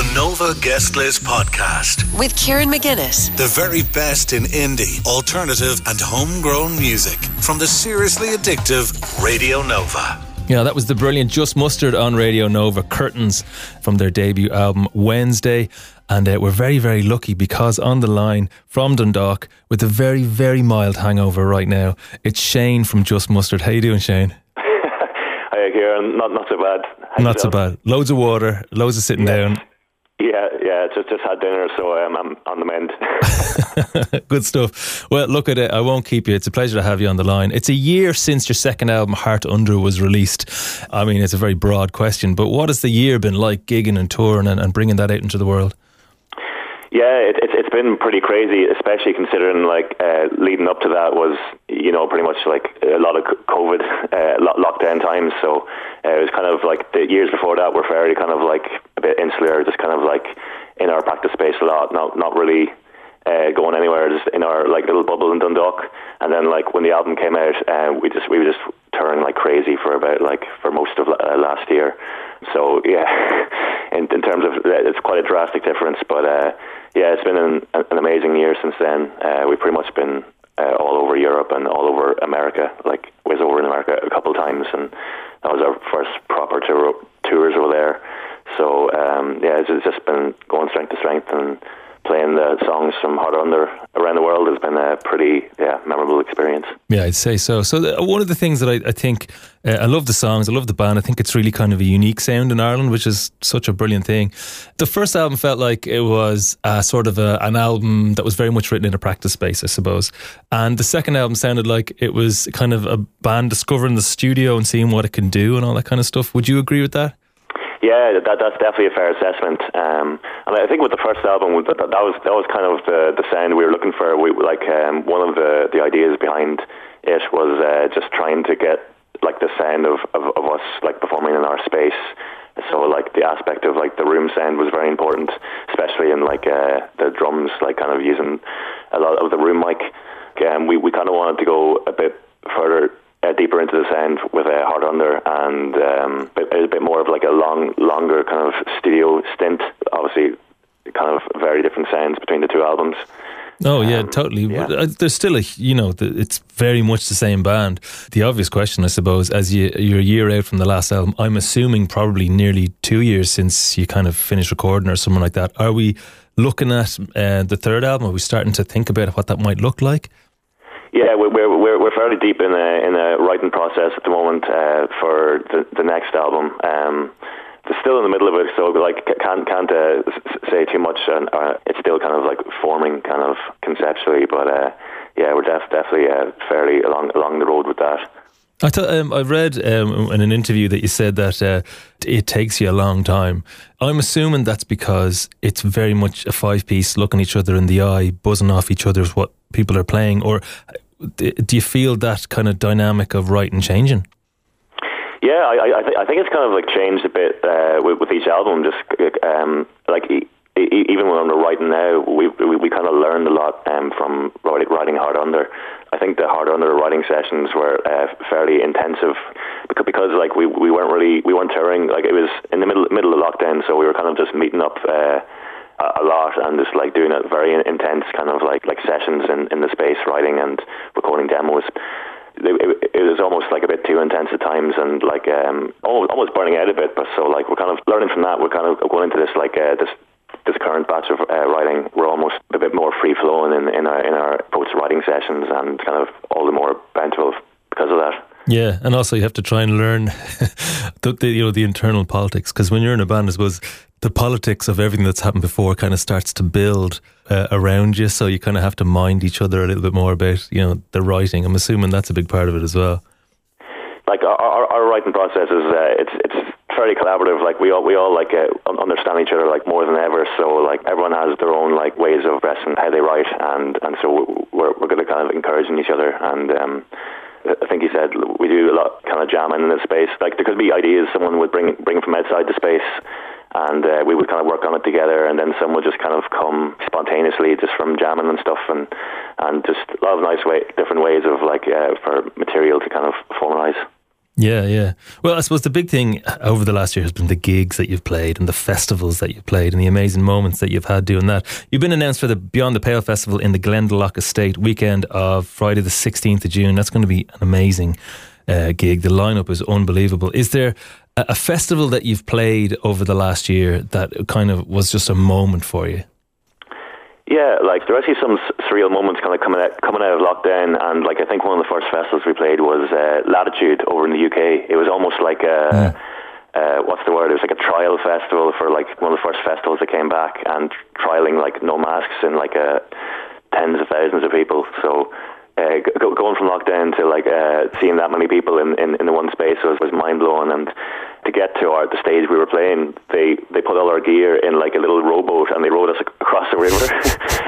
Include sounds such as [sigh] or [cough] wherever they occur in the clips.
The Nova Guest List Podcast with Kieran McGuinness. The very best in indie, alternative, and homegrown music from the seriously addictive Radio Nova. Yeah, that was the brilliant Just Mustard on Radio Nova Curtains from their debut album Wednesday. And uh, we're very, very lucky because on the line from Dundalk with a very, very mild hangover right now, it's Shane from Just Mustard. How you doing, Shane? [laughs] Hi, Kieran. Not not so bad. How Not so bad. Loads of water, loads of sitting down. Yeah, yeah. Just just had dinner, so um, I'm on the mend. [laughs] Good stuff. Well, look at it. I won't keep you. It's a pleasure to have you on the line. It's a year since your second album, Heart Under, was released. I mean, it's a very broad question, but what has the year been like gigging and touring and, and bringing that out into the world? Yeah, it, it's it's been pretty crazy, especially considering like uh, leading up to that was you know pretty much like a lot of COVID uh, lockdown times. So uh, it was kind of like the years before that were fairly kind of like a bit insular, just kind of like in our practice space a lot, not not really uh, going anywhere, just in our like little bubble in Dundalk. And then like when the album came out, uh, we just we were just touring like crazy for about like for most of uh, last year. So yeah, [laughs] in, in terms of uh, it's quite a drastic difference, but uh, yeah, it's been an, an amazing year since then. Uh, we've pretty much been uh, all over Europe and all over America. Like was over in America a couple of times, and that was our first proper tour, tours over there. So um, yeah, it's, it's just been going strength to strength and playing the songs from Heart Under been a pretty yeah memorable experience. Yeah, I'd say so. So the, one of the things that I, I think uh, I love the songs, I love the band. I think it's really kind of a unique sound in Ireland, which is such a brilliant thing. The first album felt like it was uh, sort of a, an album that was very much written in a practice space, I suppose. And the second album sounded like it was kind of a band discovering the studio and seeing what it can do and all that kind of stuff. Would you agree with that? Yeah, that, that's definitely a fair assessment. Um, and I think with the first album, that, that was that was kind of the, the sound we were looking for. We like um, one of the, the ideas behind it was uh, just trying to get like the sound of, of, of us like performing in our space. So like the aspect of like the room sound was very important, especially in like uh, the drums, like kind of using a lot of the room mic. Um, we we kind of wanted to go a bit further uh, deeper into the sound with a Heart Under and um, bit, a bit more of like a long, longer kind of studio stint. Obviously, kind of very different sounds between the two albums. Oh yeah, totally. yeah. Uh, There's still a you know the, it's very much the same band. The obvious question, I suppose, as you you're a year out from the last album, I'm assuming probably nearly two years since you kind of finished recording or something like that. Are we looking at uh, the third album? Are we starting to think about what that might look like? Yeah, we're we're we're, fairly deep in a in a writing process at the moment uh, for the the next album. Um, still in the middle of it, so like can't can't uh, say too much. And uh, it's still kind of like forming, kind of conceptually. But uh, yeah, we're def- definitely uh, fairly along along the road with that. I thought um, I read um, in an interview that you said that uh, it takes you a long time. I'm assuming that's because it's very much a five piece, looking each other in the eye, buzzing off each other's what people are playing. Or uh, do you feel that kind of dynamic of writing changing? Yeah, I I, th- I think it's kind of like changed a bit uh, with, with each album. Just um, like e- e- even when we're writing now, we we, we kind of learned a lot um, from writing, Heart Under. I think the Heart Under writing sessions were uh, fairly intensive because, because like we, we weren't really we weren't touring. Like it was in the middle middle of lockdown, so we were kind of just meeting up. Uh, a lot and just like doing a very intense kind of like like sessions in, in the space writing and recording demos it, it, was almost like a bit too intense at times and like um almost, almost burning out a bit but so like we're kind of learning from that. We're kind of going into this like uh, this this current batch of uh, writing. We're almost a bit more free flowing in, in our in our approach writing sessions and kind of all the more bountiful because of that Yeah, and also you have to try and learn [laughs] the, the you know the internal politics because when you're in a band, I suppose the politics of everything that's happened before kind of starts to build uh, around you. So you kind of have to mind each other a little bit more about you know the writing. I'm assuming that's a big part of it as well. like our, our, writing process is uh, it's it's fairly collaborative. Like we all we all like uh, understand each other like more than ever. So like everyone has their own like ways of expressing how they write, and and so we're we're kind of encouraging each other. And um, I think he said we do a lot kind of jamming in the space. Like there could be ideas someone would bring bring from outside the space. And uh, we would kind of work on it together, and then some would just kind of come spontaneously, just from jamming and stuff, and and just a lot of nice way, different ways of like uh, for material to kind of formalize. Yeah, yeah. Well, I suppose the big thing over the last year has been the gigs that you've played and the festivals that you've played and the amazing moments that you've had doing that. You've been announced for the Beyond the Pale Festival in the Glendalough Estate weekend of Friday the 16th of June. That's going to be an amazing uh, gig. The lineup is unbelievable. Is there a, a festival that you've played over the last year that kind of was just a moment for you? Yeah, like there are actually some surreal moments kind of coming out coming out of lockdown, and like I think one of the first festivals we played was uh, Latitude over in the UK. It was almost like a. Yeah. Uh, what's the word? It was like a trial festival for like one of the first festivals that came back and trialing like no masks and like uh, tens of thousands of people. So uh, go, going from lockdown to like uh, seeing that many people in, in, in the one space was, was mind blowing. And to get to our, the stage we were playing, they, they put all our gear in like a little rowboat and they rowed us across the river, [laughs]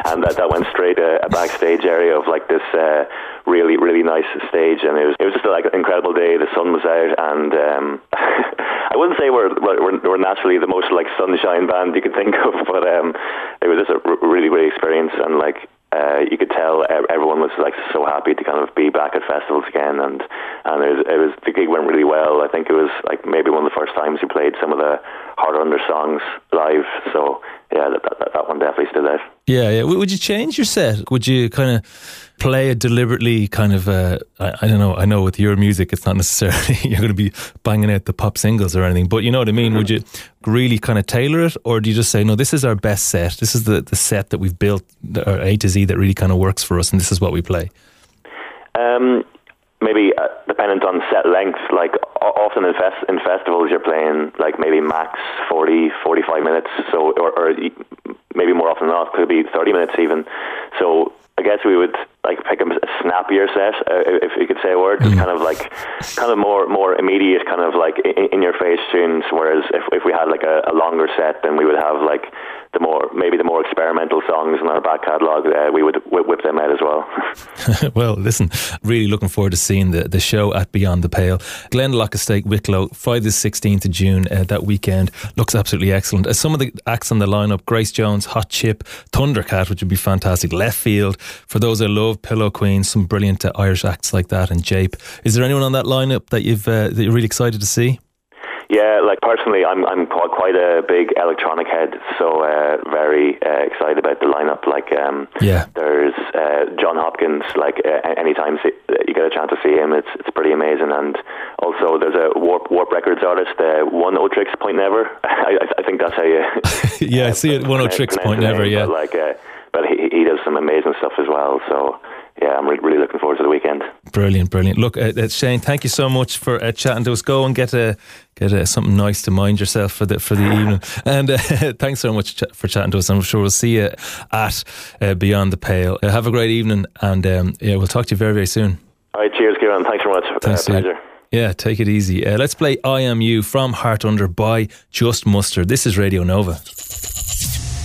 [laughs] and that, that went straight a, a backstage area of like this uh, really really nice stage, and it was it was just like an incredible day. The sun was out, and um, [laughs] I wouldn't say we're, we're we're naturally the most like sunshine band you could think of, but um, it was just a r- really great experience, and like uh, you could tell everyone was like so happy to kind of be back at festivals again, and and it was, it was the gig went really well. I think it was like maybe one of the first times we played some of the Heart Under songs live. So yeah, that, that, that one definitely stood out. Yeah, yeah. Would you change your set? Would you kind of play a deliberately? Kind of, uh, I, I, don't know. I know with your music, it's not necessarily [laughs] you're going to be banging out the pop singles or anything, but you know what I mean. Mm-hmm. Would you really kind of tailor it, or do you just say, no, this is our best set. This is the the set that we've built, or A to Z, that really kind of works for us, and this is what we play. Um, maybe uh, dependent on set length. Like often in, fest- in festivals, you're playing like maybe max 40, 45 minutes. So or, or maybe more often than not, could be 30 minutes even. So I guess we would like pick a snappier set, uh, if you could say a word, mm. kind of like kind of more more immediate, kind of like in, in your face tunes. Whereas if if we had like a, a longer set, then we would have like the more maybe the more experimental songs in our back catalogue, uh, we would whip, whip them out as well. [laughs] well, listen, really looking forward to seeing the, the show at Beyond the Pale. Glendalough Estate, Wicklow, Friday the 16th of June, uh, that weekend. Looks absolutely excellent. Uh, some of the acts on the lineup Grace Jones, Hot Chip, Thundercat, which would be fantastic, Leftfield. For those that love Pillow Queen, some brilliant uh, Irish acts like that, and Jape. Is there anyone on that lineup that, you've, uh, that you're really excited to see? Yeah, like personally, I'm I'm quite a big electronic head, so uh, very uh, excited about the lineup. Like, um, yeah, there's uh, Jon Hopkins. Like, uh, anytime you get a chance to see him, it's it's pretty amazing. And also, there's a Warp Warp Records artist, uh, Oneohtrix Point Never. [laughs] I, I think that's how you. [laughs] yeah, I [laughs] see it. Oneohtrix Point Never. Yeah, like, but he he does some amazing stuff as well. So yeah, I'm really looking forward to the weekend. Brilliant, brilliant. Look, uh, uh, Shane, thank you so much for uh, chatting to us. Go and get a get a, something nice to mind yourself for the for the evening. [laughs] And uh, [laughs] thanks so much ch- for chatting to us. I'm sure we'll see you at uh, Beyond the Pale. Uh, have a great evening, and um, yeah, we'll talk to you very very soon. All right, cheers, Kieran. Thanks very much. Thanks, pleasure. Yeah, take it easy. let's play I Am You from Heart Under by Just Mustard. This is Radio Nova.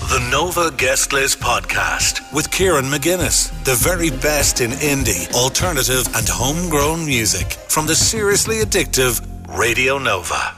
The Nova Guest List Podcast with Kieran McGuinness. The very best in indie, alternative, and homegrown music from the seriously addictive Radio Nova.